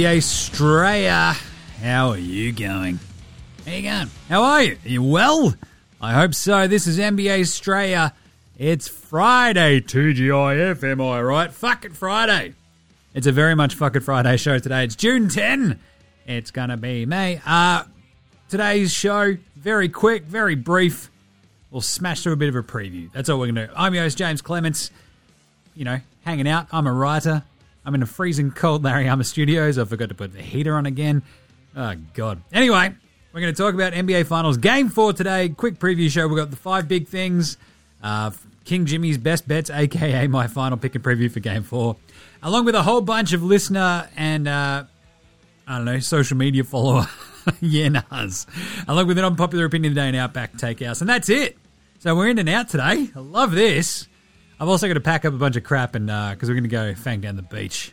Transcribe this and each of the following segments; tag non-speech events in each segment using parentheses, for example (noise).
NBA Straya. How are you going? How you going? How are you? Are you well? I hope so. This is NBA Straya. It's Friday, TGIF, am I right? Fuck it, Friday. It's a very much fuck it Friday show today. It's June 10. It's gonna be me. Uh, today's show, very quick, very brief. We'll smash through a bit of a preview. That's all we're gonna do. I'm your host, James Clements. You know, hanging out. I'm a writer. I'm in a freezing cold Larry Armour Studios. I forgot to put the heater on again. Oh, God. Anyway, we're going to talk about NBA Finals Game 4 today. Quick preview show. We've got the five big things. Uh, King Jimmy's best bets, aka my final pick and preview for Game 4. Along with a whole bunch of listener and, uh, I don't know, social media follower (laughs) yeah nahs. Along with an unpopular opinion of the day and Outback Takehouse. And that's it. So we're in and out today. I love this. I've also got to pack up a bunch of crap and because we're going to go fang down the beach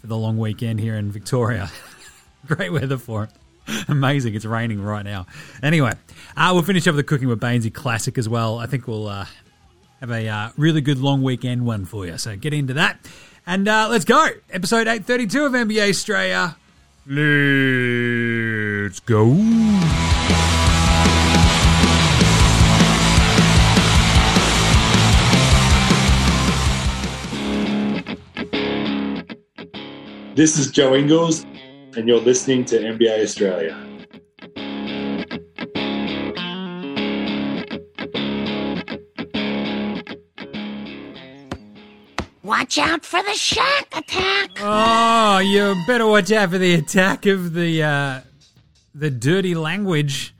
for the long weekend here in Victoria. (laughs) Great weather for it. Amazing. It's raining right now. Anyway, uh, we'll finish up the Cooking with Baynesy Classic as well. I think we'll uh, have a uh, really good long weekend one for you. So get into that. And uh, let's go. Episode 832 of NBA Straya. Let's go. This is Joe Ingles, and you're listening to NBA Straya. Watch out for the shark attack. Oh, you better watch out for the attack of the uh, the dirty language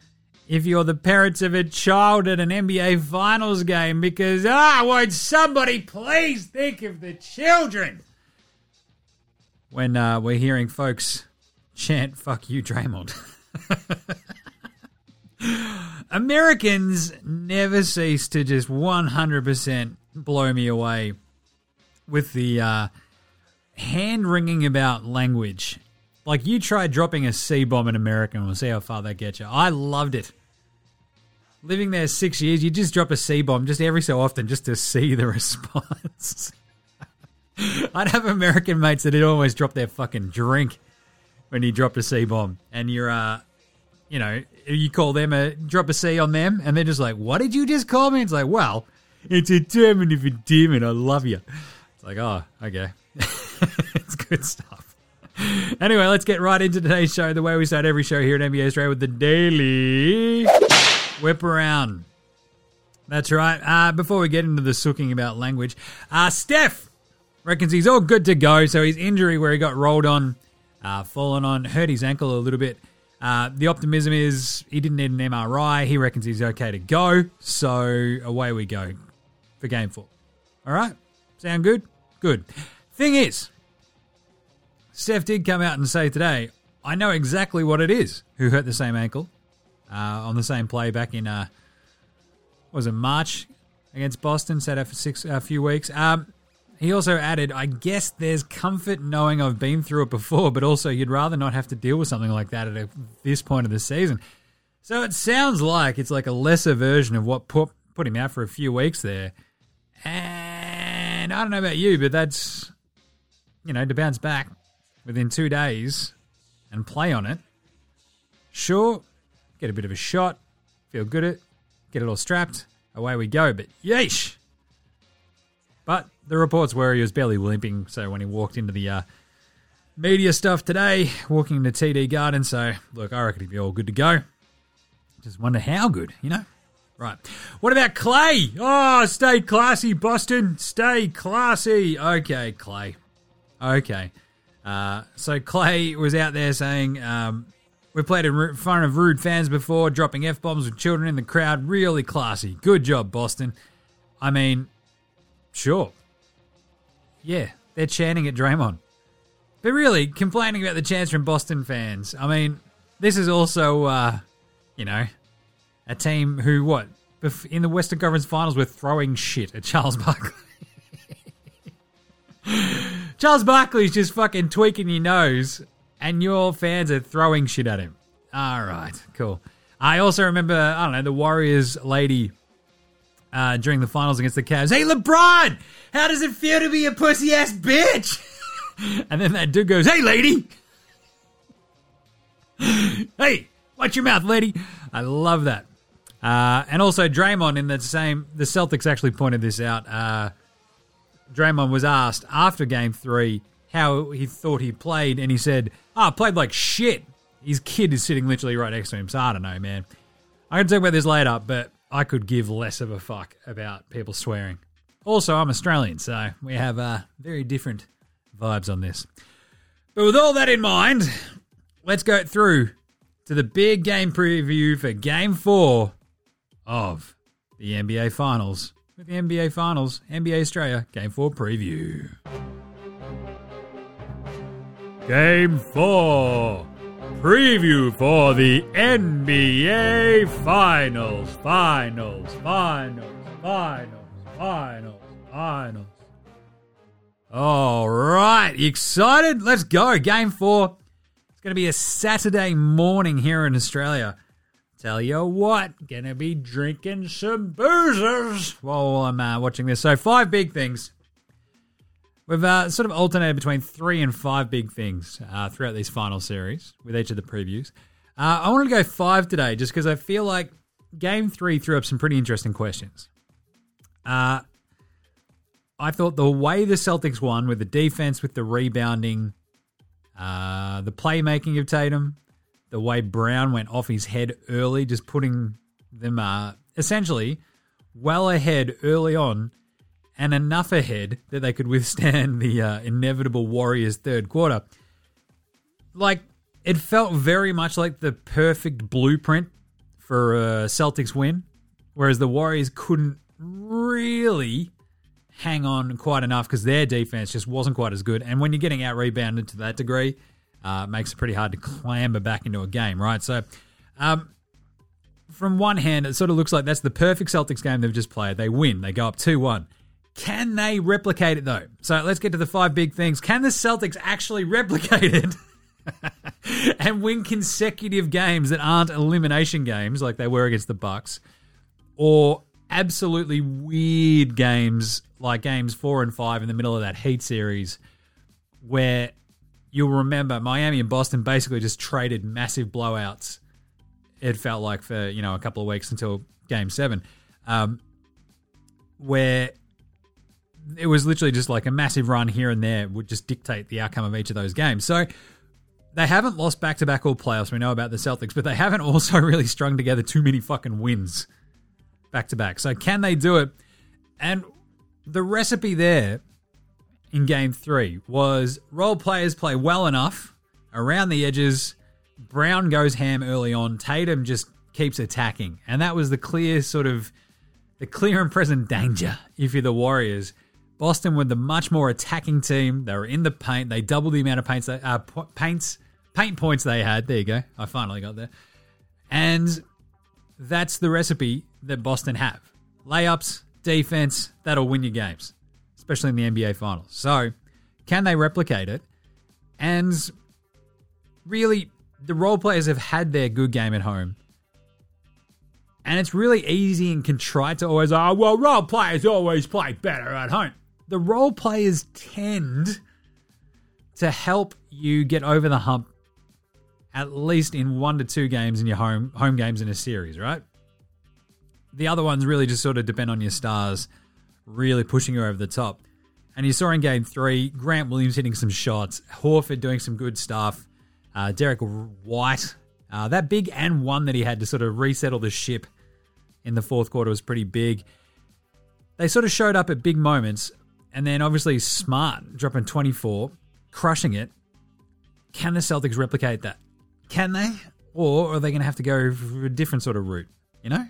if you're the parents of a child at an NBA Finals game because ah, won't somebody please think of the children when uh, we're hearing folks chant "fuck you, Draymond." (laughs) Americans never cease to just 100% blow me away with the uh, hand wringing about language. Like you try dropping a C bomb in America and we'll see how far that gets you. I loved it. Living there six years, you just drop a C bomb just every so often just to see the (laughs) response. (laughs) I'd have American mates that would always drop their fucking drink when you dropped a C bomb, and you're, uh, you know, you call them a drop a C on them, and they're just like, "What did you just call me?" It's like, well, it's a determinative endearment. I love you. It's like, oh, okay, (laughs) it's good stuff. Anyway, let's get right into today's show. The way we start every show here at NBA Straya with the daily whip around. That's right. Uh, before we get into the sooking about language, uh, Steph reckons he's all good to go. So his injury where he got rolled on, uh, fallen on, hurt his ankle a little bit. Uh, the optimism is he didn't need an MRI. He reckons he's okay to go. So away we go for game four. All right. Sound good? Good. Thing is, Steph did come out and say today, I know exactly what it is who hurt the same ankle uh, on the same play back in, uh, was it March against Boston, sat out for six, a few weeks. Um, he also added, I guess there's comfort knowing I've been through it before, but also you'd rather not have to deal with something like that at a, this point of the season. So it sounds like it's like a lesser version of what put, put him out for a few weeks there. And I don't know about you, but that's, you know, to bounce back within two days and play on it. Sure, get a bit of a shot, feel good at it, get it all strapped, away we go. But yeesh! But the reports were he was barely limping, so when he walked into the uh, media stuff today, walking into TD Garden, so look, I reckon he'd be all good to go. Just wonder how good, you know? Right. What about Klay? Oh, stay classy, Boston. Stay classy. Okay, Klay. Okay. Uh, so Klay was out there saying, um, we played in front of rude fans before, dropping F bombs with children in the crowd. Really classy. Good job, Boston. I mean, sure. Yeah, they're chanting at Draymond. But really, complaining about the chants from Boston fans. I mean, this is also, uh, you know, a team who, what, in the Western Conference Finals were throwing shit at Charles Barkley. (laughs) Charles Barkley's just fucking tweaking your nose, and your fans are throwing shit at him. All right, cool. I also remember, I don't know, the Warriors lady uh, during the finals against the Cavs. Hey, LeBron, how does it feel to be a pussy ass bitch? (laughs) and then that dude goes, Hey, lady. (laughs) hey, watch your mouth, lady. I love that. Uh, and also Draymond in the same. The Celtics actually pointed this out. Uh, Draymond was asked after Game Three how he thought he played, and he said, "Ah, oh, played like shit." His kid is sitting literally right next to him, so I don't know, man. I can talk about this later, but I could give less of a fuck about people swearing. Also, I'm Australian, so we have uh, very different vibes on this. But with all that in mind, let's go through to the big game preview for Game 4 of the NBA Finals. With the NBA Finals, NBA Straya Game 4 preview. Game 4 preview for the NBA Finals. Finals, finals, finals, finals, finals. All right, excited? Let's go. Game 4. It's going to be a Saturday morning here in Australia. Tell you what, gonna be drinking some boozers while I'm uh, watching this. So, five big things. We've uh, sort of alternated between three and five big things uh, throughout these final series with each of the previews. Uh, I wanted to go five today just because I feel like game three threw up some pretty interesting questions. Uh, I thought the way the Celtics won with the defense, with the rebounding, uh, the playmaking of Tatum, the way Brown went off his head early, just putting them uh, essentially well ahead early on and enough ahead that they could withstand the uh, inevitable Warriors' third quarter. Like, it felt very much like the perfect blueprint for a Celtics win, whereas the Warriors couldn't really hang on quite enough because their defense just wasn't quite as good. And when you're getting out rebounded to that degree, uh, makes it pretty hard to clamber back into a game, right? So, um, from one hand, it sort of looks like that's the perfect Celtics game they've just played. They win, they go up 2 1. Can they replicate it though? So let's get to the five big things. Can the Celtics actually replicate it (laughs) and win consecutive games that aren't elimination games like they were against the Bucks, or absolutely weird games like games four and five in the middle of that Heat series, where you'll remember Miami and Boston basically just traded massive blowouts. It felt like for you know a couple of weeks until Game Seven, um, where it was literally just like a massive run here and there would just dictate the outcome of each of those games. So they haven't lost back to back all playoffs. We know about the Celtics, but they haven't (laughs) also really strung together too many fucking wins back to back. So can they do it? And the recipe there in game three was role players play well enough around the edges. Brown goes ham early on. Tatum just keeps attacking. And that was the clear sort of the clear and present danger if you're the Warriors. Boston were the much more attacking team. They were in the paint. They doubled the amount of paints, uh, paints, paint points they had. There you go. I finally got there. And that's the recipe that Boston have. Layups, defense, that'll win you games especially in the NBA Finals. So, can they replicate it? And really, the role players have had their good game at home. And it's really easy and contrite to always, oh, well, role players always play better at home. The role players tend to help you get over the hump at least in one to two games in your home home games in a series, right? The other ones really just sort of depend on your stars really pushing you over the top. And you saw in game three, Grant Williams hitting some shots, Horford doing some good stuff, uh, Derrick White, uh, that big and one that he had to sort of resettle the ship in the fourth quarter was pretty big. They sort of showed up at big moments, and then obviously Smart dropping 24, crushing it. Can the Celtics replicate that? Can they? Or are they going to have to go for a different sort of route? You know?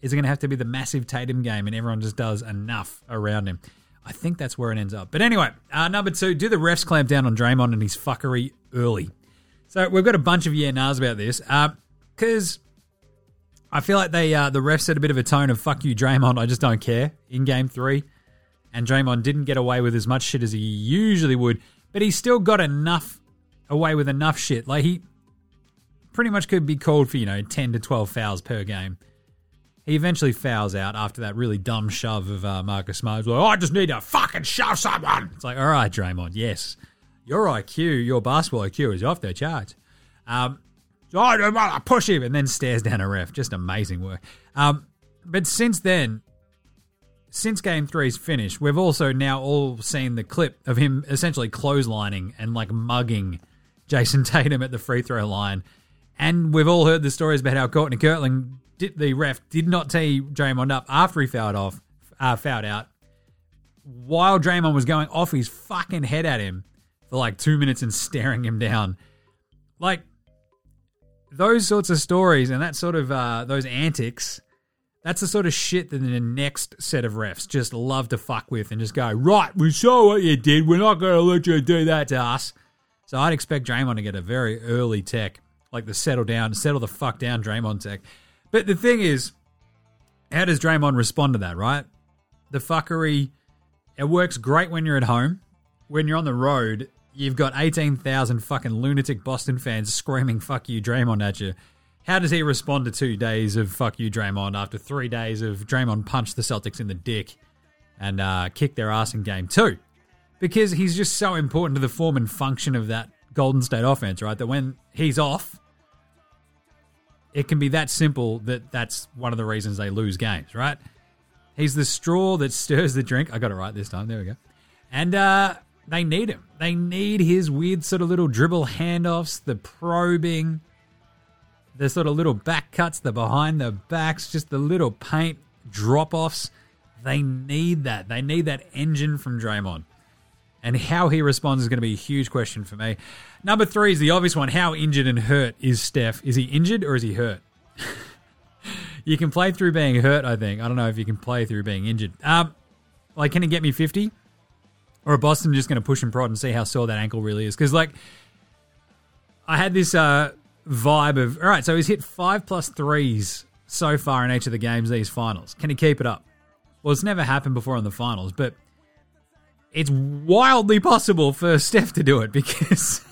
Is it going to have to be the massive Tatum game and everyone just does enough around him? I think that's where it ends up. But anyway, uh, number two, do the refs clamp down on Draymond and his fuckery early? So we've got a bunch of yeah nahs about this because uh, I feel like they uh, the refs set a bit of a tone of "fuck you, Draymond, I just don't care" in Game Three, and Draymond didn't get away with as much shit as he usually would, but he still got enough away with enough shit. Like he pretty much could be called for you know ten to twelve fouls per game he eventually fouls out after that really dumb shove of uh, Marcus Smart. Like, oh, I just need to fucking shove someone. It's like, all right, Draymond, yes, your IQ, your basketball IQ is off the charts. Um, no, mother, push him, and then stares down a ref. Just amazing work. Um, but since then, since game three's finished, we've also now all seen the clip of him essentially clotheslining and like mugging Jayson (laughs) Tatum at the free throw line. And we've all heard the stories about how Courtney Kirkland, did, the ref, did not tee Draymond up after he fouled off, uh, fouled out, while Draymond was going off his fucking head at him for like two minutes and staring him down. Like those sorts of stories and that sort of uh, those antics. That's the sort of shit that the next set of refs just love to fuck with and just go, right, we saw what you did. We're not going to let you do that to us. So I'd expect Draymond to get a very early tech, like the settle down, settle the fuck down Draymond tech. But the thing is, how does Draymond respond to that, right? The fuckery, it works great when you're at home. When you're on the road, you've got 18,000 fucking lunatic Boston fans screaming fuck you Draymond at you. How does he respond to two days of fuck you Draymond after three days of Draymond punch the Celtics in the dick and uh, kick their ass in game two? Because he's just so important to the form and function of that Golden State offense, right? That when he's off, it can be that simple that that's one of the reasons they lose games, right? He's the straw that stirs the drink. I got it right this time. There we go. And uh, they need him. They need his weird sort of little dribble handoffs, the probing, the sort of little back cuts, the behind the backs, just the little paint drop offs. They need that. They need that engine from Draymond. And how he responds is going to be a huge question for me. Number three is the obvious one. How injured and hurt is Steph? Is he injured or is he hurt? (laughs) you can play through being hurt, I think. I don't know if you can play through being injured. Um, like, can he get me 50? Or are Boston just going to push and prod and see how sore that ankle really is? Because, like, I had this uh, vibe of, all right, so he's hit five plus threes so far in each of the games, these finals. Can he keep it up? Well, it's never happened before in the finals, but it's wildly possible for (laughs) Steph to do it because.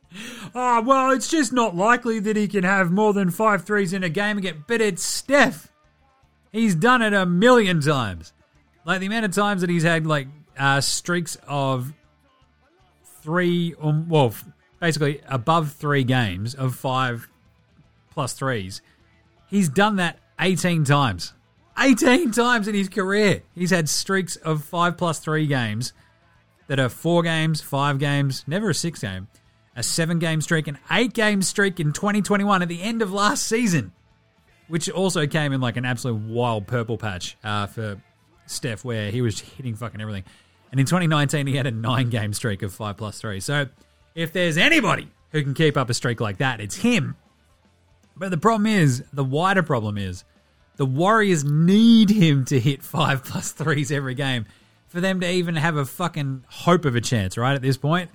(laughs) oh, well, it's just not likely that he can have more than five threes in a game again. But it's Steph. He's done it a million times. Like the amount of times that he's had like uh, streaks of three, um, well, basically above three games of five plus threes. He's done that 18 times. 18 times in his career. He's had streaks of five plus three games that are four games, five games, never a six game, a seven game streak, an eight game streak in 2021 at the end of last season, which also came in like an absolute wild purple patch uh, for Steph, where he was hitting fucking everything. And in 2019, he had a nine game streak of five plus three. So if there's anybody who can keep up a streak like that, it's him. But the problem is, the wider problem is, the Warriors need him to hit five plus threes every game for them to even have a fucking hope of a chance, right, at this point.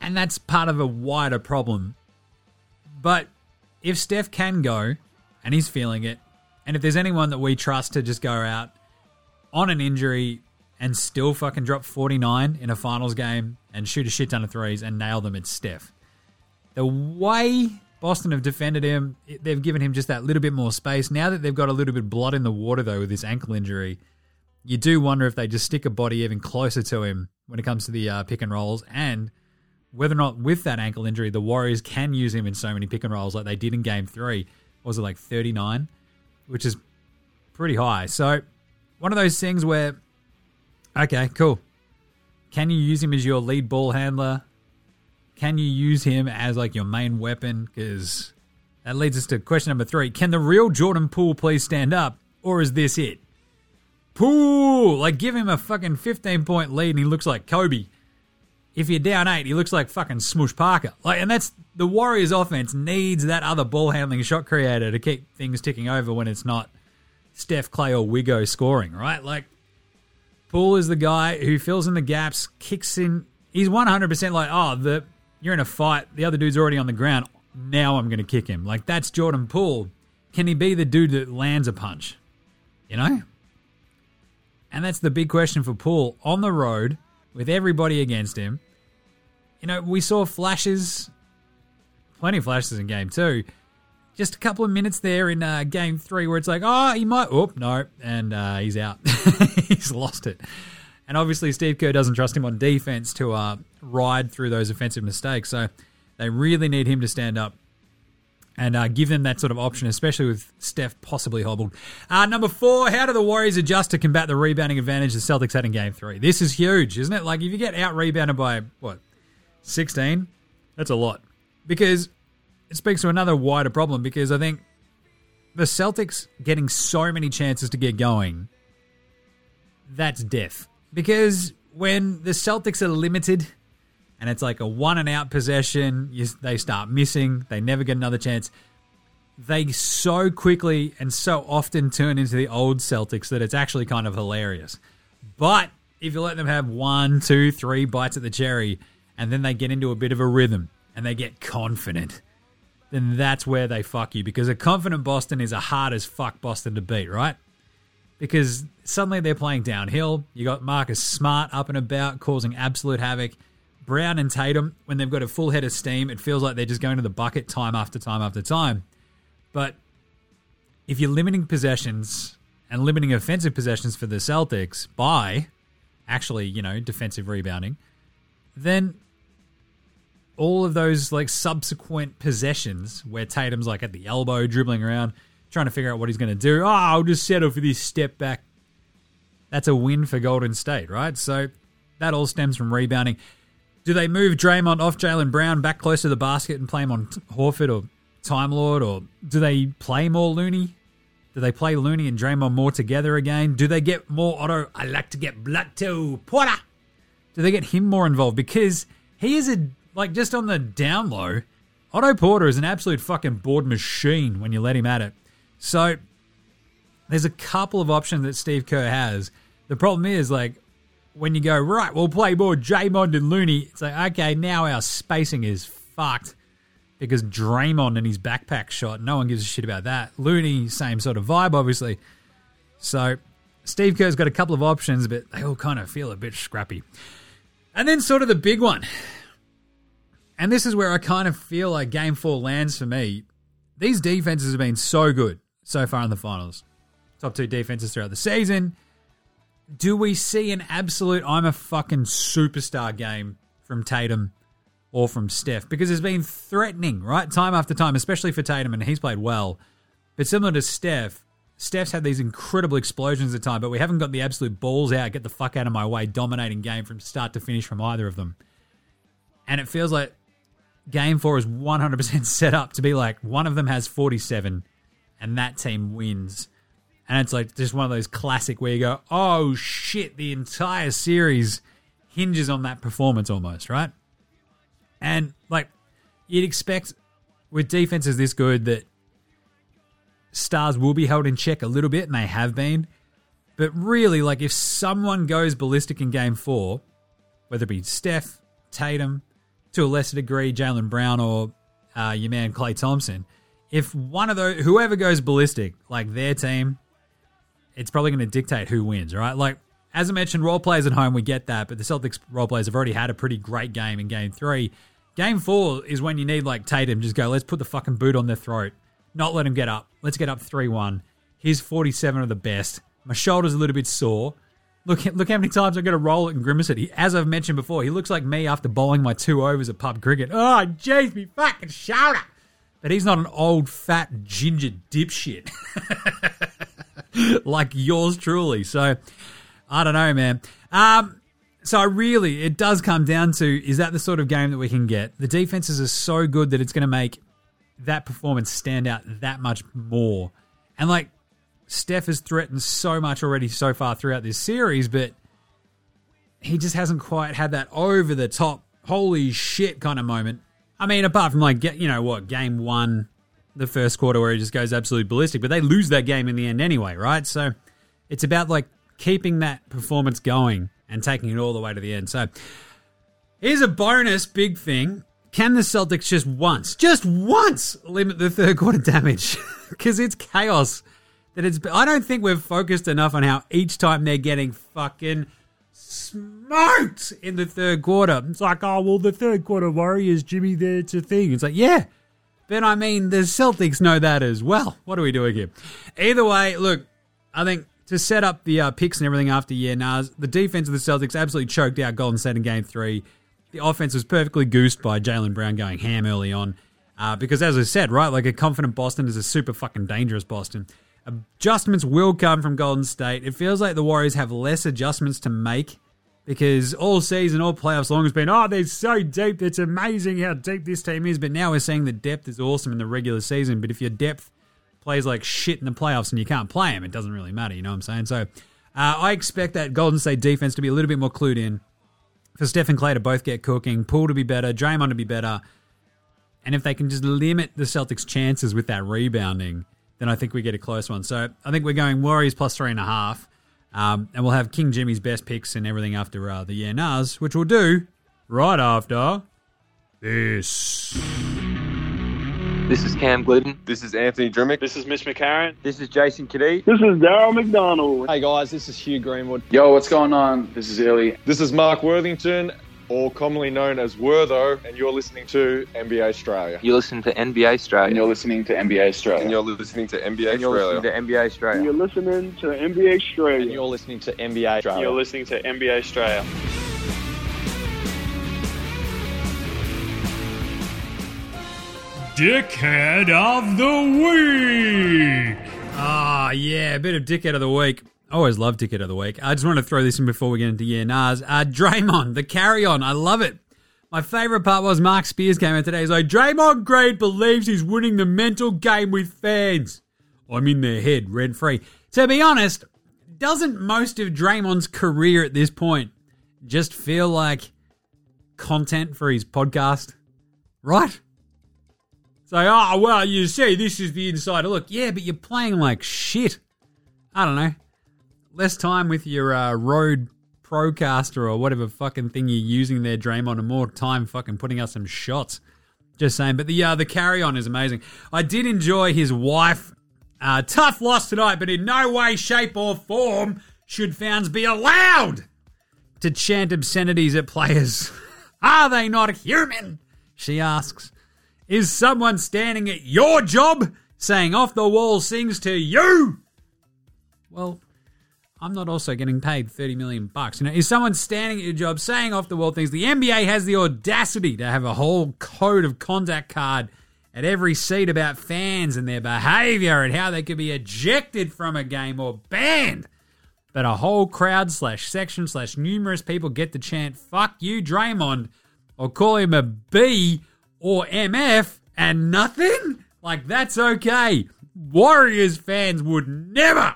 And that's part of a wider problem. But if Steph can go and he's feeling it, and if there's anyone that we trust to just go out on an injury and still fucking drop 49 in a finals game and shoot a shit ton of threes and nail them, it's Steph. The way Boston have defended him, they've given him just that little bit more space. Now that they've got a little bit of blood in the water, though, with this ankle injury, you do wonder if they just stick a body even closer to him when it comes to the uh, pick and rolls, and whether or not with that ankle injury, the Warriors can use him in so many pick and rolls like they did in Game Three. was it like thirty nine, which is pretty high. So one of those things where, okay, cool. Can you use him as your lead ball handler? Can you use him as like your main weapon? Because that leads us to question number three: Can the real Jordan Poole please stand up, or is this it? Poole, like give him a fucking 15 point lead and he looks like Kobe. If you're down eight, he looks like fucking Smush Parker. Like, and that's the Warriors' offense needs that other ball handling shot creator to keep things ticking over when it's not Steph, Klay, or Wigo scoring, right? Like, Poole is the guy who fills in the gaps, kicks in. He's 100% like, oh, the you're in a fight. The other dude's already on the ground. Now I'm going to kick him. Like, that's Jordan Poole. Can he be the dude that lands a punch? You know? And that's the big question for Poole on the road with everybody against him. You know, we saw flashes, plenty of flashes in game two. Just a couple of minutes there in uh, game three where it's like, oh, he might, oh, no, and uh, he's out. (laughs) he's lost it. And obviously, Steve Kerr doesn't trust him on defense to uh, ride through those offensive mistakes. So they really need him to stand up and uh, give them that sort of option, especially with Steph possibly hobbled. Uh, number four, how do the Warriors adjust to combat the rebounding advantage the Celtics had in game three? This is huge, isn't it? Like, if you get out rebounded by, what, 16? That's a lot. Because it speaks to another wider problem, because I think the Celtics getting so many chances to get going, that's death. Because when the Celtics are limited and it's like a one and out possession, you, they start missing, they never get another chance. They so quickly and so often turn into the old Celtics that it's actually kind of hilarious. But if you let them have one, two, three bites at the cherry, and then they get into a bit of a rhythm and they get confident, then that's where they fuck you because a confident Boston is a hard as fuck Boston to beat, right? Because suddenly they're playing downhill. You got Marcus Smart up and about, causing absolute havoc. Brown and Tatum, when they've got a full head of steam, it feels like they're just going to the bucket time after time after time. But if you're limiting possessions and limiting offensive possessions for the Celtics by actually, you know, defensive rebounding, then all of those like subsequent possessions where Tatum's like at the elbow dribbling around trying to figure out what he's going to do. Oh, I'll just settle for this step back. That's a win for Golden State, right? So that all stems from rebounding. Do they move Draymond off Jaylen Brown back close to the basket and play him on Horford or Time Lord, or do they play more Looney? Do they play Looney and Draymond more together again? Do they get more Otto? I like to get blood to Porter. Do they get him more involved because he is a like just on the down low? Otto Porter is an absolute fucking board machine when you let him at it. So there's a couple of options that Steve Kerr has. The problem is like when you go right, we'll play more Draymond and Looney. It's like okay, now our spacing is fucked because Draymond and his backpack shot. No one gives a shit about that. Looney, same sort of vibe, obviously. So Steve Kerr's got a couple of options, but they all kind of feel a bit scrappy. And then sort of the big one. And this is where I kind of feel like game four lands for me. These defenses have been so good so far in the finals. Top two defenses throughout the season. Do we see an absolute I'm a fucking superstar game from Tatum or from Steph? Because it's been threatening, right? Time after time, especially for Tatum, and he's played well. But similar to Steph, Steph's had these incredible explosions at time, but we haven't got the absolute balls out, get the fuck out of my way, dominating game from start to finish from either of them. And it feels like game four is 100% set up to be like one of them has 47 and that team wins. And it's like just one of those classic where you go, oh shit, the entire series hinges on that performance almost, right? And like you'd expect with defenses this good that stars will be held in check a little bit, and they have been. But really, like if someone goes ballistic in game four, whether it be Steph, Tatum, to a lesser degree, Jaylen Brown, or uh, your man Klay Thompson, if one of those, whoever goes ballistic, like their team, it's probably going to dictate who wins, right? Like, as I mentioned, role players at home, we get that, but the Celtics role players have already had a pretty great game in game three. Game four is when you need, like, Tatum, just go, let's put the fucking boot on their throat, not let him get up. Let's get up 3 1. He's 47 of the best. My shoulder's a little bit sore. Look, look how many times I'm going to roll it and grimace it. He, as I've mentioned before, he looks like me after bowling my two overs at pub cricket. Oh, jeez, me fucking shoulder. But he's not an old, fat, ginger dipshit (laughs) like yours truly. So, I don't know, man. Um, so really, it does come down to is that the sort of game that we can get? The defenses are so good that it's going to make that performance stand out that much more. And like Steph has threatened so much already so far throughout this series, but he just hasn't quite had that over the top, holy shit kind of moment. I mean, apart from like, you know what, game one, the first quarter where he just goes absolutely ballistic, but they lose that game in the end anyway, right? So it's about like keeping that performance going and taking it all the way to the end. So here's a bonus big thing. Can the Celtics just once, just once, limit the third quarter (laughs) damage? Because it's chaos that it's. I don't think we've focused enough on how each time they're getting fucking smoked in the third quarter. It's like, oh well, the third quarter Warriors, Jimmy, that's a thing. It's like, yeah, but I mean, the Celtics know that as well. What are we doing here? Either way, look, I think to set up the uh, picks and everything after yeah nahs, the defense of the Celtics absolutely choked out Golden State in Game Three. The offense was perfectly goosed by Jaylen Brown going ham early on. Uh, because as I said, right, like a confident Boston is a super fucking dangerous Boston. Adjustments will come from Golden State. It feels like the Warriors have less adjustments to make because all season, all playoffs long has been, oh, they're so deep. It's amazing how deep this team is. But now we're seeing the depth is awesome in the regular season. But if your depth plays like shit in the playoffs and you can't play them, it doesn't really matter. You know what I'm saying? So uh, I expect that Golden State defense to be a little bit more clued in. For Steph and Klay to both get cooking, Poole to be better, Draymond to be better. And if they can just limit the Celtics' chances with that rebounding, then I think we get a close one. So I think we're going Warriors plus three and a half. Um, and we'll have King Jimmy's best picks and everything after uh, the Yeah Nahs, which we'll do right after this. This is Cam Gliddon. This is Anthony Drmic. This is Mitch McCarron. This is Jason Cadee. This is Darryl McDonald. Hey guys, this is Hugh Greenwood. Yo, what's going on? This is Illy. This is Mark Worthington, or commonly known as Wortho, and you're listening to NBA Straya. You're listening to NBA Straya. And you're listening to NBA Straya. And you're listening to NBA And you're listening to NBA Straya. And you're listening to NBA Straya. And you're listening to NBA Straya. You're listening to NBA Straya. Dickhead of the Week. Ah, yeah, a bit of Dickhead of the Week. I always love ticket of the Week. I just want to throw this in before we get into Yeah Nahs. Uh, Draymond, the carry on. I love it. My favourite part was Marc Spears came out today. He's like, Draymond Green believes he's winning the mental game with fans. I'm in their head, rent free. To be honest, doesn't most of Draymond's career at this point just feel like content for his podcast? Right? Say, oh, well, you see, this is the insider look. Yeah, but you're playing like shit. I don't know. Less time with your uh, Procaster or whatever fucking thing you're using there, Draymond, and more time fucking putting out some shots. Just saying. But the uh, the carry on is amazing. I did enjoy his wife. Uh, tough loss tonight, but in no way, shape, or form should fans be allowed to chant obscenities at players. (laughs) Are they not human? She asks. Is someone standing at your job saying off the wall things to you? Well, I'm not also getting paid 30 million bucks. You know, is someone standing at your job saying off the wall things? The NBA has the audacity to have a whole code of conduct card at every seat about fans and their behavior and how they could be ejected from a game or banned. But a whole crowd slash section slash numerous people get to chant "fuck you, Draymond" or call him a B or MF and nothing? Like, that's okay. Warriors fans would never.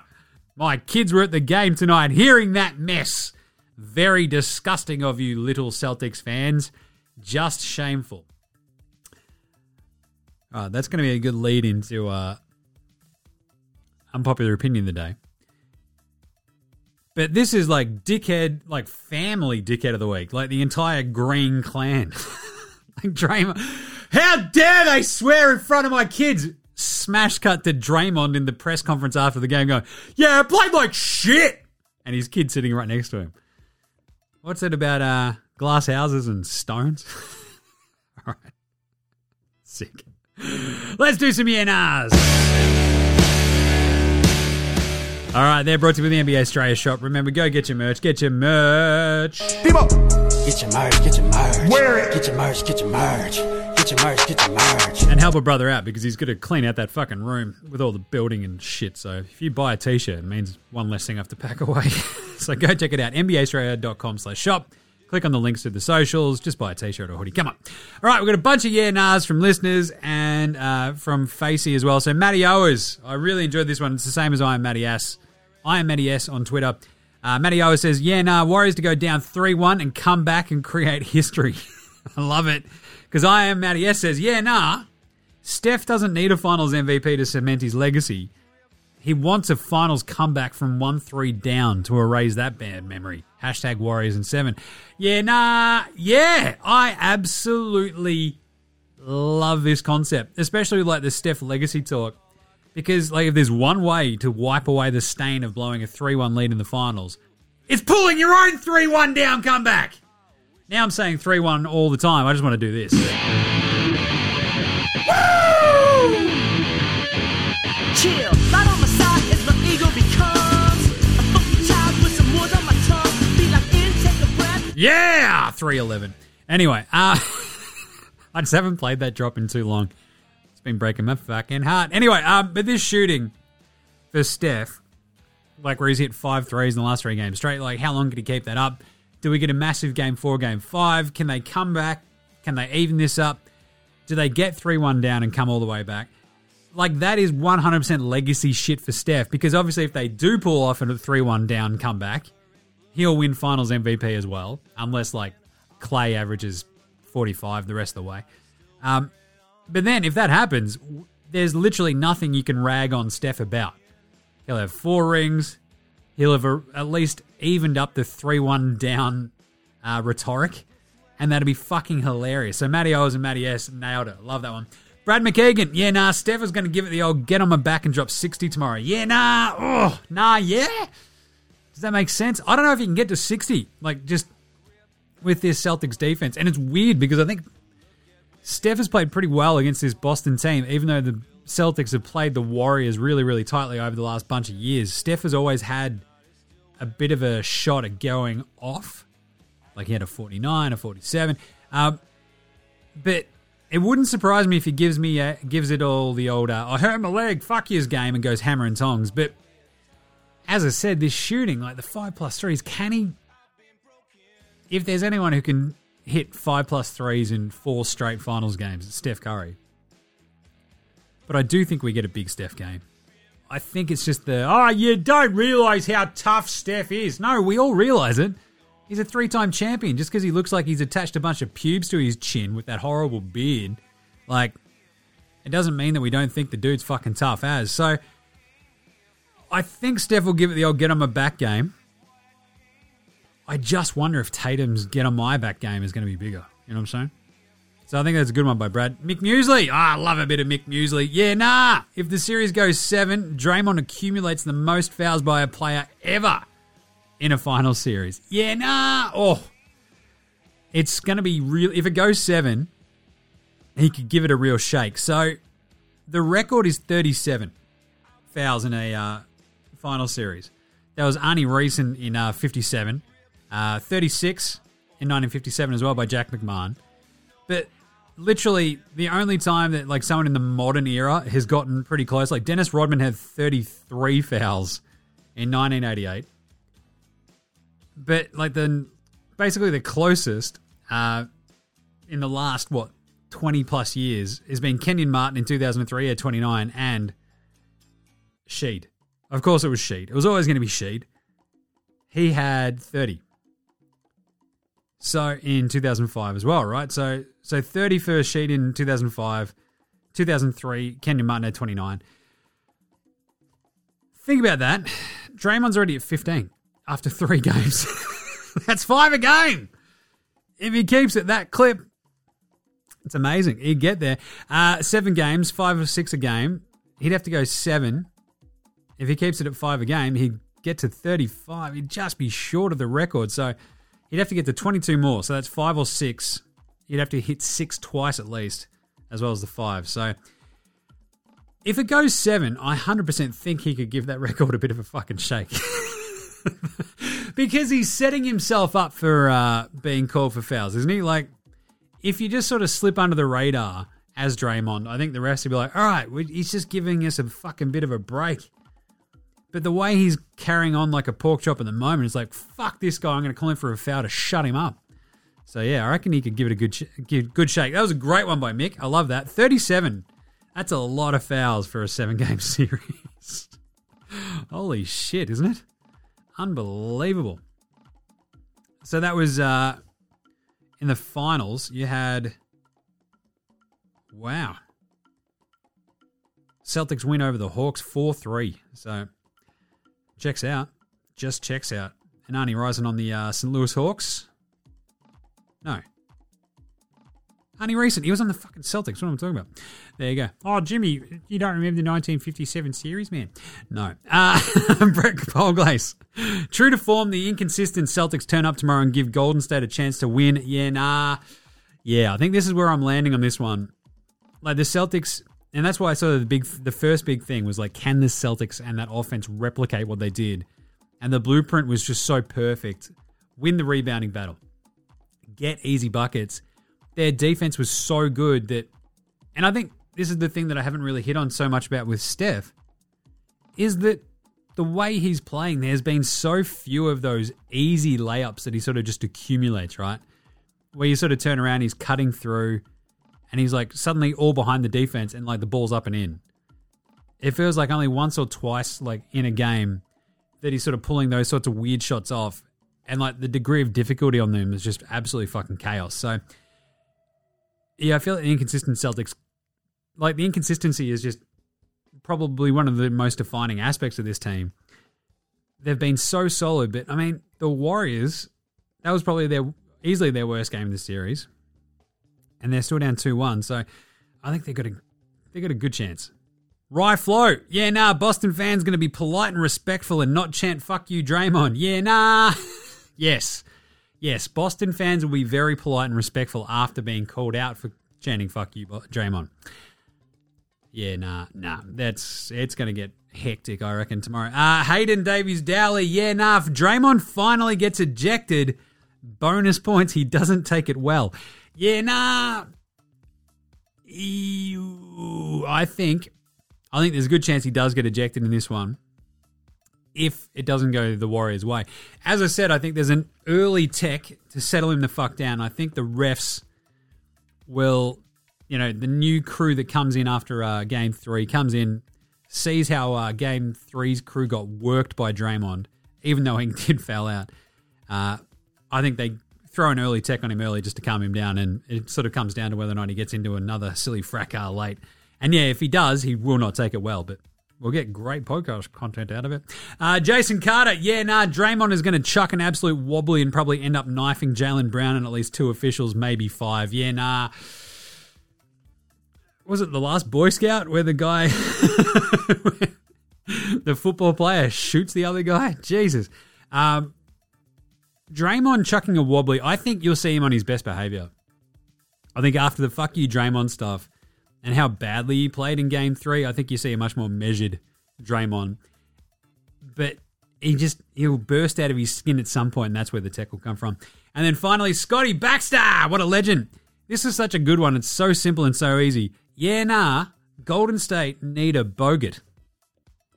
My kids were at the game tonight hearing that mess. Very disgusting of you, little Celtics fans. Just shameful. Uh, that's going to be a good lead into uh, unpopular opinion of the day. But this is like dickhead, like family dickhead of the week, like the entire Green clan. (laughs) like Draymond. How dare they swear in front of my kids? Smash cut to Draymond in the press conference after the game going, Yeah, I played like shit. And his kid sitting right next to him. What's it about uh, glass houses and stones? (laughs) All right. Sick. Let's do some ENRs. All right, they're brought to you with the NBA Straya shop. Remember, go get your merch. Get your merch. People, get your merch, get your merch. Wear it. Get your merch, get your merch. Get your merch, get your merch. And help a brother out because he's to clean out that fucking room with all the building and shit. So if you buy a t-shirt, it means one less thing I have to pack away. (laughs) so go check it out. NBAstraya.com slash shop. Click on the links to the socials. Just buy a t-shirt or hoodie. Come on. All right, we've got a bunch of yeah nahs from listeners and uh, from Facey as well. So Matty Owers, I really enjoyed this one. It's the same as I am Matty S. I am Matty S on Twitter. Uh, Matty Owers says, yeah, nah, Warriors to go down 3-1 and come back and create history. (laughs) I love it. Because I am Matty S says, yeah, nah, Steph doesn't need a finals MVP to cement his legacy. He wants a finals comeback from 1 3 down to erase that bad memory. Hashtag Warriors and 7. Yeah, nah, yeah, I absolutely love this concept, especially like the Steph legacy talk. Because, like, if there's one way to wipe away the stain of blowing a 3 1 lead in the finals, it's pulling your own 3 1 down comeback. Now I'm saying 3 1 all the time. I just want to do this. Chill, light on my side as my ego becomes a funky child with some wood on my tongue. Be like in, take a breath. Yeah, three eleven. Anyway, uh, (laughs) I just haven't played that drop in too long. It's been breaking my fucking heart. Anyway, um, but this shooting for Steph, like where he's hit five threes in the last three games straight, like how long could he keep that up? Do we get a massive game four, game five? Can they come back? Can they even this up? Do they get 3 1 down and come all the way back? Like, that is 100% legacy shit for Steph because obviously, if they do pull off a 3 1 down comeback, he'll win finals MVP as well, unless, like, Klay averages 45 the rest of the way. Um, but then, if that happens, there's literally nothing you can rag on Steph about. He'll have four rings. He'll have at least evened up the 3 1 down uh, rhetoric and that'd be fucking hilarious. So Matty Owens and Matty S nailed it. Love that one. Brad McKagan, yeah, nah, Steph is going to give it the old get on my back and drop 60 tomorrow. Yeah, nah, oh, nah, yeah. Does that make sense? I don't know if you can get to 60, like just with this Celtics defense. And it's weird because I think Steph has played pretty well against this Boston team, even though the Celtics have played the Warriors really, really tightly over the last bunch of years. Steph has always had a bit of a shot at going off. Like he had a 49, a 47. Um, but it wouldn't surprise me if he gives me a, gives it all the old uh, I hurt my leg, fuck his game, and goes hammer and tongs. But as I said, this shooting, like the five plus threes, can he? If there's anyone who can hit five plus threes in four straight finals games, it's Steph Curry. But I do think we get a big Steph game. I think it's just the oh, you don't realize how tough Steph is. No, we all realize it. He's a three time champion. Just because he looks like he's attached a bunch of pubes to his chin with that horrible beard, like, it doesn't mean that we don't think the dude's fucking tough as. So, I think Steph will give it the old get on my back game. I just wonder if Tatum's get on my back game is going to be bigger. You know what I'm saying? So I think that's a good one by Brad. Mick. Ah, I love a bit of Mick. Yeah, nah. If the series goes seven, Draymond accumulates the most fouls by a player ever in a final series. Yeah, nah. Oh, it's going to be real. If it goes seven, he could give it a real shake. So the record is 37 fouls in a uh, final series. That was Arnie Reese in, in uh, 57, uh, 36 in 1957 as well by Jack McMahon. But literally, the only time that like someone in the modern era has gotten pretty close, like Dennis Rodman had 33 fouls in 1988 but like the basically the closest uh, in the last what 20 plus years has been Kenyon Martin in 2003 at 29 and Sheed. Of course it was Sheed. It was always going to be Sheed. He had 30. So in 2005 as well, right? So so 31st Sheed in 2005, 2003 Kenyon Martin at 29. Think about that. Draymond's already at 15 after three (laughs) games. That's five a game. If he keeps it that clip, it's amazing. He'd get there. Uh, seven games, five or six a game. He'd have to go seven. If he keeps it at five a game, he'd get to 35. He'd just be short of the record. So he'd have to get to 22 more. So that's five or six. He'd have to hit six twice at least, as well as the five. So if it goes seven, I 100% think he could give that (laughs) record a bit of a fucking shake. (laughs) because he's setting himself up for uh, being called for fouls, isn't he? Like, if you just sort of slip under the radar as Draymond, I think the rest would be like, all right, he's just giving us a fucking bit of a break. But the way he's carrying on like a pork chop at the moment is like, fuck this guy, I'm going to call him for a foul to shut him up. So yeah, I reckon he could give it a good, sh- good shake. That was a great one by Mick. I love that. 37. That's a lot of fouls for a seven game (laughs) series. Holy shit, isn't it? Unbelievable. So that was uh, in the finals. You had. Wow. Celtics win over the Hawks 4 3. So checks out. Just checks out. And Arnie Rising on the uh, St. Louis Hawks. No. Arnie Recent. He was on the fucking Celtics. What am I talking about? There you go. Oh, Jimmy, you don't remember the 1957 series, man? No. Uh, (laughs) Brett Polglace. True to form, the inconsistent Celtics turn up tomorrow and give Golden State a chance to win. Yeah, nah. Yeah, I think this is where I'm landing on this one. Like the Celtics, and that's why I saw the big, the first big thing was like, can the Celtics and that offense replicate what they did? And the blueprint was just so perfect. Win the rebounding battle, get easy buckets. Their defense was so good that, and I think this is the thing that I haven't really hit on so much about with Steph, is that the way he's playing, there's been so few of those easy layups that he sort of just accumulates, right? Where you sort of turn around, he's cutting through, and he's like suddenly all behind the defense, and like the ball's up and in. It feels like only once or twice, like in a game, that he's sort of pulling those sorts of weird shots off, and like the degree of difficulty on them is just absolutely fucking chaos. So, yeah, I feel like the inconsistent Celtics, like the inconsistency is just probably one of the most defining aspects of this team. They've been so solid, but I mean, the Warriors, that was probably their easily their worst game of the series, and they're still down two one. So, I think they got a they got a good chance. Rye Flow. Yeah, nah, Boston fans going to be polite and respectful and not chant fuck you, Draymond. Yeah, nah. (laughs) yes. Yes, Boston fans will be very polite and respectful after being called out for chanting fuck you, Draymond. Yeah, nah, nah. That's it's going to get hectic, I reckon, tomorrow. Uh, Hayden Davies Dowley. Yeah, nah. If Draymond finally gets ejected, bonus points. He doesn't take it well. Yeah, nah. Ew. I think I think there's a good chance he does get ejected in this one if it doesn't go the Warriors' way. As I said, I think there's an early tech to settle him the fuck down. I think the refs will, you know, the new crew that comes in after uh, game three comes in, sees how uh, game three's crew got worked by Draymond, even though he (laughs) did foul out. Uh, I think they throw an early tech on him early just to calm him down, and it sort of comes down to whether or not he gets into another silly fracas late. And yeah, if he does, he will not take it well, but we'll get great podcast content out of it. Uh, Jason Carter, yeah, nah, Draymond is going to chuck an absolute wobbly and probably end up knifing Jaylen Brown and at least two officials, maybe five. Yeah, nah. Was it the last Boy Scout where the guy, (laughs) the football player, shoots the other guy? Jesus. Um, Draymond chucking a wobbly, I think you'll see him on his best behavior. I think after the fuck you Draymond stuff, and how badly he played in game three, I think you see a much more measured Draymond. But he just, he'll burst out of his skin at some point, and that's where the tech will come from. And then finally, Scotty Baxter! What a legend! This is such a good one. It's so simple and so easy. Yeah, nah, Golden State need a Bogut.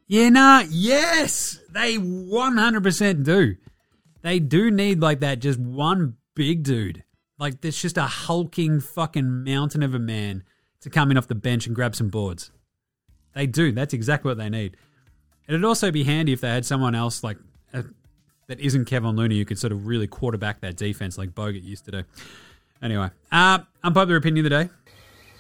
Yeah, nah, yes! They 100% do. They do need like that, just one big dude. Like, there's just a hulking fucking mountain of a man to come in off the bench and grab some boards. They do. That's exactly what they need. It'd also be handy if they had someone else like uh, that isn't Kevin Looney who could sort of really quarterback that defense like Bogut used to do. Anyway, uh, unpopular opinion of the day.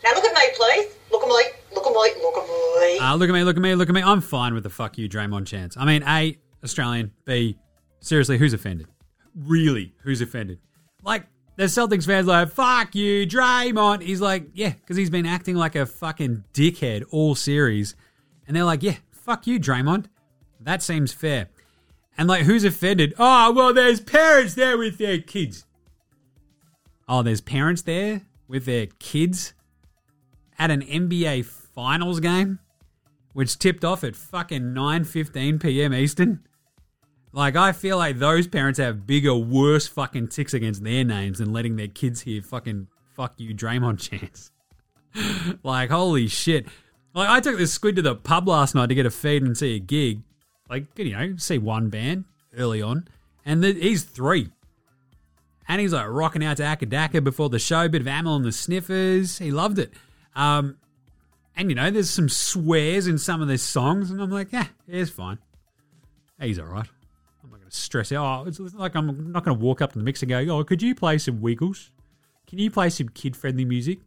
Now look at me, please. Look at me. Look at me. Look at me. Uh, look at me, look at me, look at me. I'm fine with the fuck you Draymond chance. I mean, A, Australian. B, seriously, who's offended? Really, who's offended? Like, there's Celtics fans like, fuck you, Draymond. He's like, yeah, because he's been acting like a fucking dickhead all series. And they're like, yeah, fuck you, Draymond. That seems fair. And like, who's offended? Oh, well, there's parents there with their kids. Oh, there's parents there with their kids at an NBA Finals game, which tipped off at fucking 9:15 p.m. Eastern. Like, I feel like those parents have bigger, worse fucking ticks against their names than letting their kids hear fucking fuck you Draymond (laughs) chants. like, holy shit. Like, I took this squid to the pub last night to get a feed and see a gig. Like, you know, see one band early on. And the, he's three. And he's like rocking out to Acca Dacca before the show, bit of Amyl and the Sniffers. He loved it. Um, and, you know, there's some swears in some of their songs. And I'm like, yeah, it's fine. He's all right stress out. Oh, it's like I'm not going to walk up to the mix and go, "Oh, could you play some Wiggles? Can you play some kid-friendly music?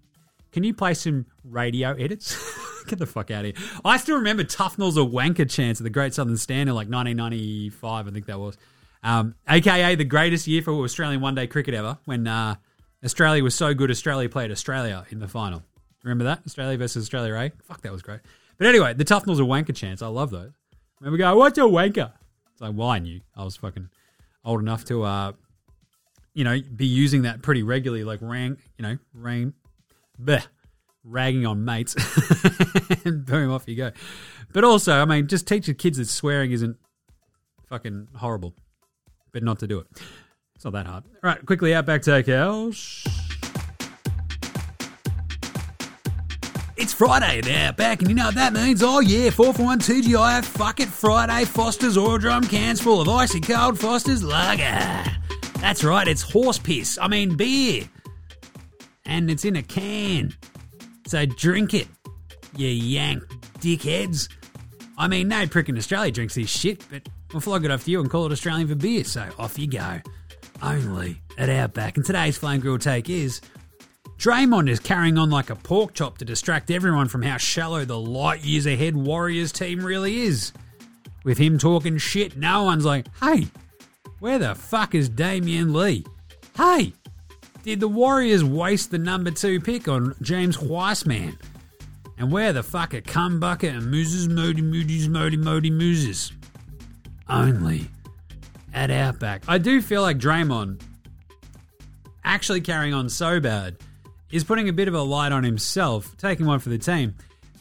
Can you play some radio edits?" (laughs) Get the fuck out of here! I still remember Tufnell's a wanker chance at the Great Southern Stand in like 1995, I think that was, um, aka the greatest year for Australian one-day cricket ever, when uh, Australia was so good, Australia played Australia in the final. Remember that Australia versus Australia? A fuck, that was great. But anyway, the Tufnell's a wanker chance. I love those. Remember, go, what's a wanker? Like, well, I knew I was fucking old enough to, uh, you know, be using that pretty regularly, like rang, you know, rain, bleh, ragging on mates, (laughs) and boom, off you go. But also, I mean, just teach your kids that swearing isn't fucking horrible, but not to do it. It's not that hard. All right, quickly, out back to Outback Takehouse. It's Friday at Outback, and you know what that means? Oh yeah, 4 for 1 TGI, fuck it, Friday, Foster's or drum cans full of icy cold Foster's lager. That's right, it's horse piss, I mean beer. And it's in a can. So drink it, you yank dickheads. I mean, no prick in Australia drinks this shit, but we'll flog it off to you and call it Australian for beer, so off you go. Only at Outback. And today's Flame Grill take is Draymond is carrying on like a pork chop to distract everyone from how shallow the light years ahead Warriors team really is. With him talking shit, no one's like, hey, where the fuck is Damion Lee? Hey, did the Warriors waste the number two pick on James Wiseman? And where the fuck are Cum Bucket and Mooses Modi Moody's Modi Modi Mooses? Only at Outback. I do feel like Draymond actually carrying on so bad is putting a bit of a light on himself, taking one for the team.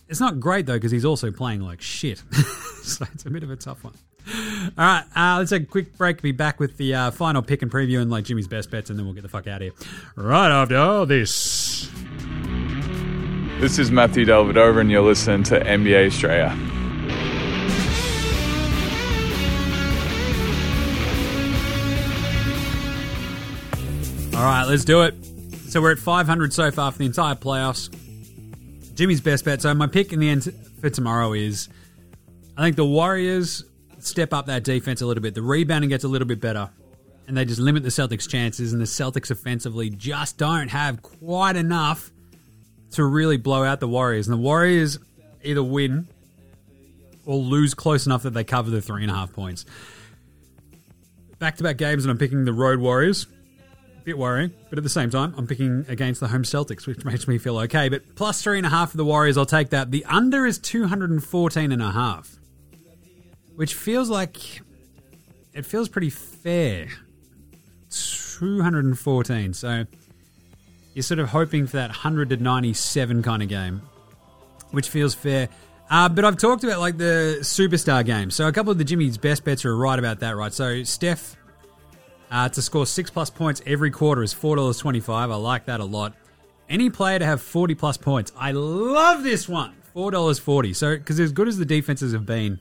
It's not great though because he's also playing like shit, (laughs) so it's a bit of a tough one. All right, uh, let's take a quick break. Be back with the uh, final pick and preview and like Jimmy's best bets, and then we'll get the fuck out of here. Right after all this. This is Matthew Dellavedova, and you're listening to NBA Straya. All right, let's do it. So we're at 500 so far for the entire playoffs. Jimmy's best bet. So my pick in the end for tomorrow is I think the Warriors step up that defense a little bit. The rebounding gets a little bit better, and they just limit the Celtics' chances. And the Celtics offensively just don't have quite enough to really blow out the Warriors. And the Warriors either win or lose close enough that they cover the three and a half points. Back to back games, and I'm picking the Road Warriors. Bit worrying, but at the same time, I'm picking against the home Celtics, which makes me feel okay. But plus three and a half for the Warriors, I'll take that. The under is 214 and a half, which feels like it feels pretty fair. 214. So you're sort of hoping for that 100 to 97 kind of game, which feels fair. Uh, but I've talked about like the superstar game. So a couple of the Jimmy's best bets are right about that, right? So Steph uh, to score six plus points every quarter is four dollars twenty five. I like that a lot. Any player to have forty plus points, I love this one. Four dollars forty. So because as good as the defenses have been,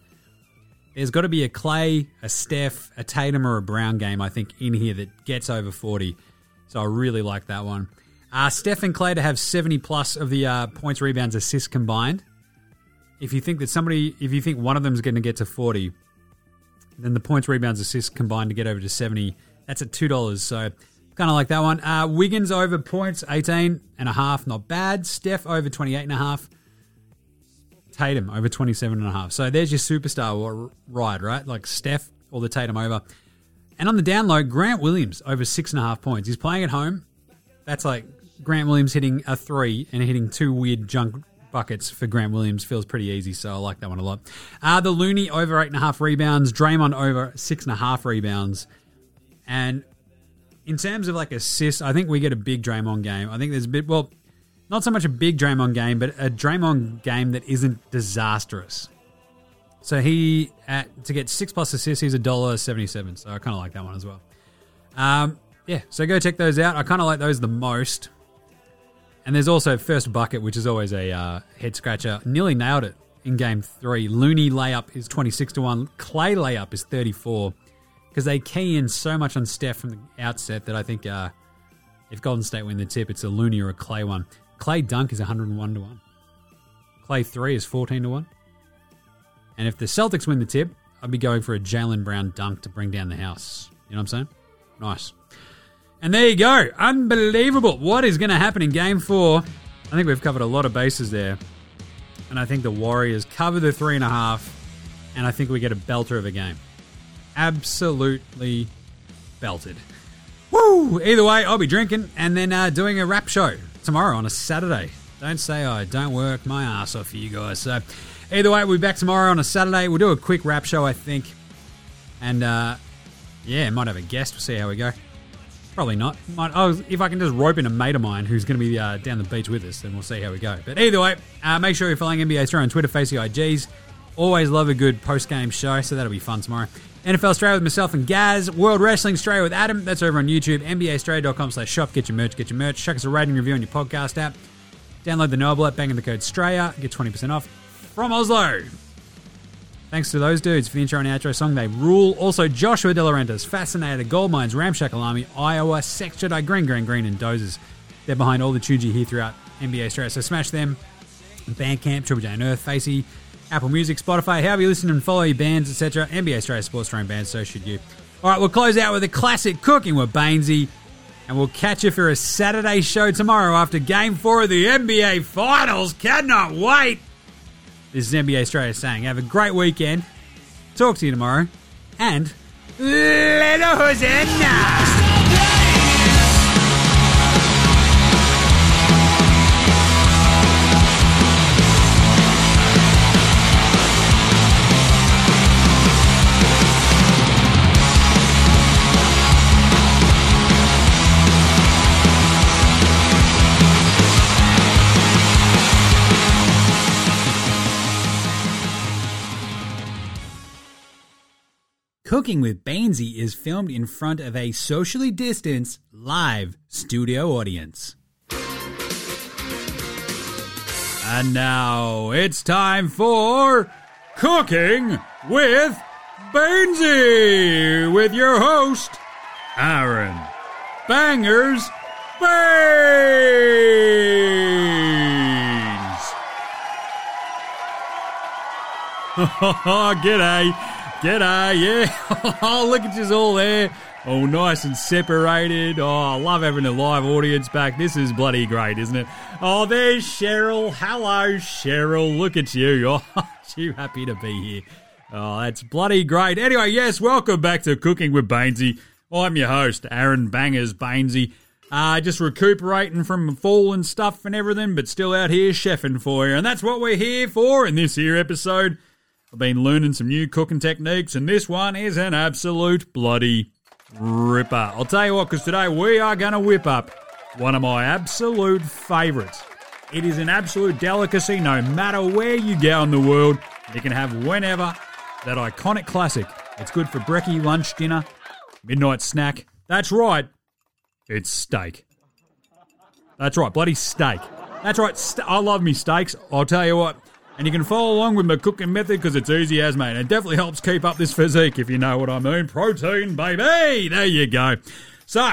there's got to be a Klay, a Steph, a Tatum, or a Brown game. I think in here that gets over forty. So I really like that one. Uh, Steph and Klay to have seventy plus of the uh, points, rebounds, assists combined. If you think that somebody, if you think one of them is going to get to forty, then the points, rebounds, assists combined to get over to seventy that's at $2. So kind of like that one. Uh, Wiggins over points, 18 and a half, not bad. Steph over 28 and a half. Tatum over 27 and a half. So there's your superstar ride, right? Like Steph or the Tatum over. And on the down low, Grant Williams over six and a half points. He's playing at home. That's like Grant Williams hitting a three and hitting two weird junk buckets for Grant Williams feels pretty easy, so I like that one a lot. Uh, the Looney over eight and a half rebounds, Draymond over six and a half rebounds. And in terms of like assists, I think we get a big Draymond game. I think there's a bit, well, not so much a big Draymond game, but a Draymond game that isn't disastrous. So he, at, to get six plus assists, he's a dollar seventy-seven. So I kind of like that one as well. Um, yeah, so go check those out. I kind of like those the most. And there's also first bucket, which is always a uh, head scratcher. Nearly nailed it in game three. Looney layup is twenty six to one. Klay layup is thirty four because they key in so much on Steph from the outset that I think uh, if Golden State win the tip, it's a Looney or a Klay one. Klay dunk is 101 to 1. Klay 3 is 14 to 1. And if the Celtics win the tip, I'd be going for a Jaylen Brown dunk to bring down the house. You know what I'm saying? Nice. And there you go. Unbelievable. What is going to happen in game four? I think we've covered a lot of bases there. And I think the Warriors cover the three and a half. And I think we get a belter of a game absolutely belted. Woo! Either way, I'll be drinking and then uh, doing a rap show tomorrow on a Saturday. Don't say I don't work my ass off for you guys. So, either way, we'll be back tomorrow on a Saturday. We'll do a quick rap show, I think. And, uh, yeah, might have a guest. We'll see how we go. Probably not. Might, oh, if I can just rope in a mate of mine who's going to be uh, down the beach with us, then we'll see how we go. But either way, uh, make sure you're following NBA Straya on Twitter, Facebook, IGs. Always love a good post game show, so that'll be fun tomorrow. NFL Straya with myself and Gaz. World Wrestling Straya with Adam. That's over on YouTube. NBAstraya.com slash shop. Get your merch, get your merch. Chuck us a rating review on your podcast app. Download the Knowable app, bang in the code STRAYA, get 20% off from Oslo. Thanks to those dudes for the intro and outro song. They rule. Also, Joshua De Laurentiis, Fascinator, Gold Mines, Ramshackle Army, Iowa, Sex Jedi, Green, Green, Green, and Dozers. They're behind all the tunes you hear throughout NBA Straya. So smash them. Bandcamp, Triple J Unearthed, Facey, Apple Music, Spotify, however you listen and follow your bands, etc. NBA Straya Sports Train bands, so should you. All right, we'll close out with a classic cooking with Baynesy. And we'll catch you for a Saturday show tomorrow after Game 4 of the NBA Finals. Cannot wait. This is NBA Straya saying, have a great weekend. Talk to you tomorrow. And Little Hosanna! Cooking with Baynesy is filmed in front of a socially distanced live studio audience. And now it's time for Cooking with Baynesy with your host, Aron Bangers Baynes. (laughs) G'day. G'day, yeah. (laughs) oh, look at you all there. All nice and separated. Oh, I love having a live audience back. This is bloody great, isn't it? Oh, there's Cheryl. Hello, Cheryl. Look at you. (laughs) Oh, you happy to be here. Oh, that's bloody great. Anyway, yes, welcome back to Cooking with Baynesy. I'm your host, Aron Bangers Baynesy. Uh, just recuperating from fall and stuff and everything, but still out here chefing for you. And that's what we're here for in this here episode. I've been learning some new cooking techniques, and this one is an absolute bloody ripper. I'll tell you what, because today we are going to whip up one of my absolute favourites. It is an absolute delicacy no matter where you go in the world. You can have whenever that iconic classic. It's good for brekkie, lunch, dinner, midnight snack. That's right, it's steak. That's right, bloody steak. That's right, st- I love me steaks. I'll tell you what. And you can follow along with my cooking method because it's easy as, mate. It definitely helps keep up this physique, if you know what I mean. Protein, baby! There you go. So,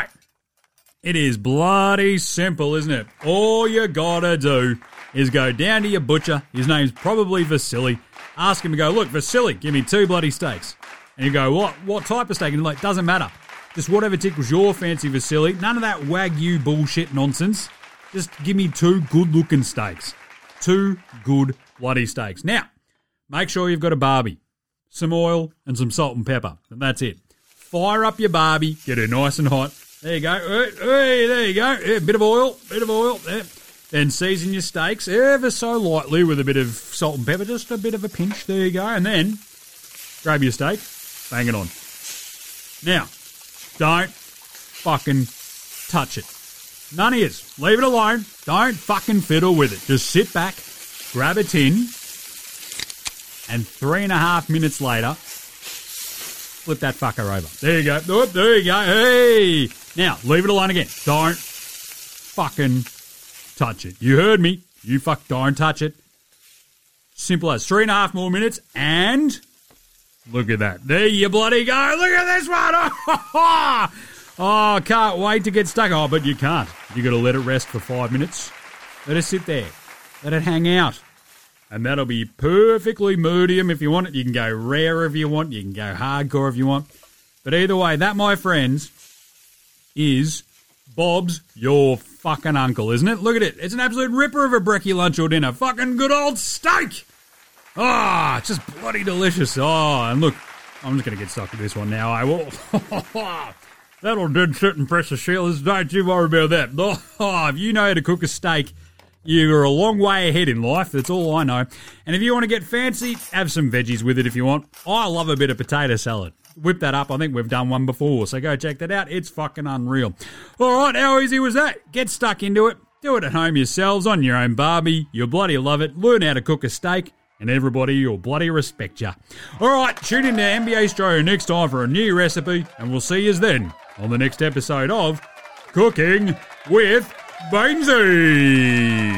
it is bloody simple, isn't it? All you gotta do is go down to your butcher. His name's probably Vasily. Ask him to go, look, Vasily, give me two bloody steaks. And you go, what what type of steak? And like, doesn't matter. Just whatever tickles your fancy, Vasily. None of that Wagyu bullshit nonsense. Just give me two good looking steaks. Two good bloody steaks. Now, make sure you've got a barbie, some oil, and some salt and pepper. And that's it. Fire up your barbie, get it nice and hot. There you go. Hey, there you go. Yeah, bit of oil, bit of oil. There. Then season your steaks ever so lightly with a bit of salt and pepper, just a bit of a pinch. There you go. And then grab your steak, bang it on. Now, don't fucking touch it. None of yous. Leave it alone. Don't fucking fiddle with it. Just sit back, grab a tin, and three and a half minutes later, flip that fucker over. There you go. Oh, there you go. Hey! Now, leave it alone again. Don't fucking touch it. You heard me. You fuck don't touch it. Simple as three and a half more minutes, and look at that. There you bloody go. Look at this one. (laughs) Oh, can't wait to get stuck. Oh, but you can't. You got to let it rest for five minutes. Let it sit there. Let it hang out. And that'll be perfectly medium if you want it. You can go rare if you want. You can go hardcore if you want. But either way, that, my friends, is Bob's your fucking uncle, isn't it? Look at it. It's an absolute ripper of a brekkie lunch or dinner. Fucking good old steak. Ah, oh, it's just bloody delicious. Oh, and look, I'm just going to get stuck with this one now. I will. (laughs) That'll do certain precious shellers. Don't you worry about that. Oh, (laughs) if you know how to cook a steak, you're a long way ahead in life. That's all I know. And if you want to get fancy, have some veggies with it if you want. I love a bit of potato salad. Whip that up. I think we've done one before, so go check that out. It's fucking unreal. All right, how easy was that? Get stuck into it. Do it at home yourselves on your own barbie. You'll bloody love it. Learn how to cook a steak and everybody will bloody respect you. All right, tune in to NBA Straya next time for a new recipe, and we'll see you then on the next episode of Cooking with Baynesy.